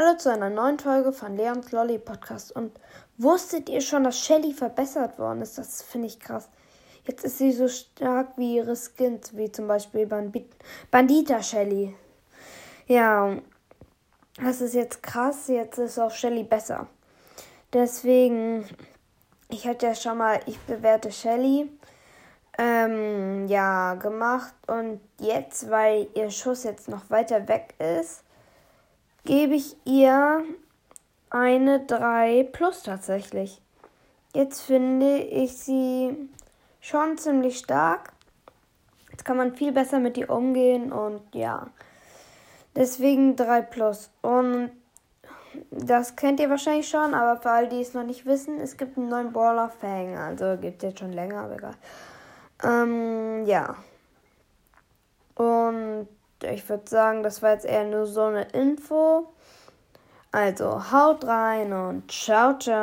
Hallo zu einer neuen Folge von Leons Lolly Podcast. Und wusstet ihr schon, dass Shelly verbessert worden ist? Das finde ich krass. Jetzt ist sie so stark wie ihre Skins, wie zum Beispiel Bandit Bandita Shelly. Ja, das ist jetzt krass. Jetzt ist auch Shelly besser. Deswegen, ich hatte ja schon mal, ich bewerte Shelly. Ähm, ja, gemacht. Und jetzt, weil ihr Schuss jetzt noch weiter weg ist, gebe ich ihr eine 3 plus tatsächlich. Jetzt finde ich sie schon ziemlich stark. Jetzt kann man viel besser mit ihr umgehen und ja. Deswegen 3 plus. Und das kennt ihr wahrscheinlich schon, aber für alle, die es noch nicht wissen, es gibt einen neuen Brawler Fang. Also gibt es jetzt schon länger, aber egal. Ähm, ja. Und ich würde sagen, das war jetzt eher nur so eine Info. Also haut rein und ciao, ciao.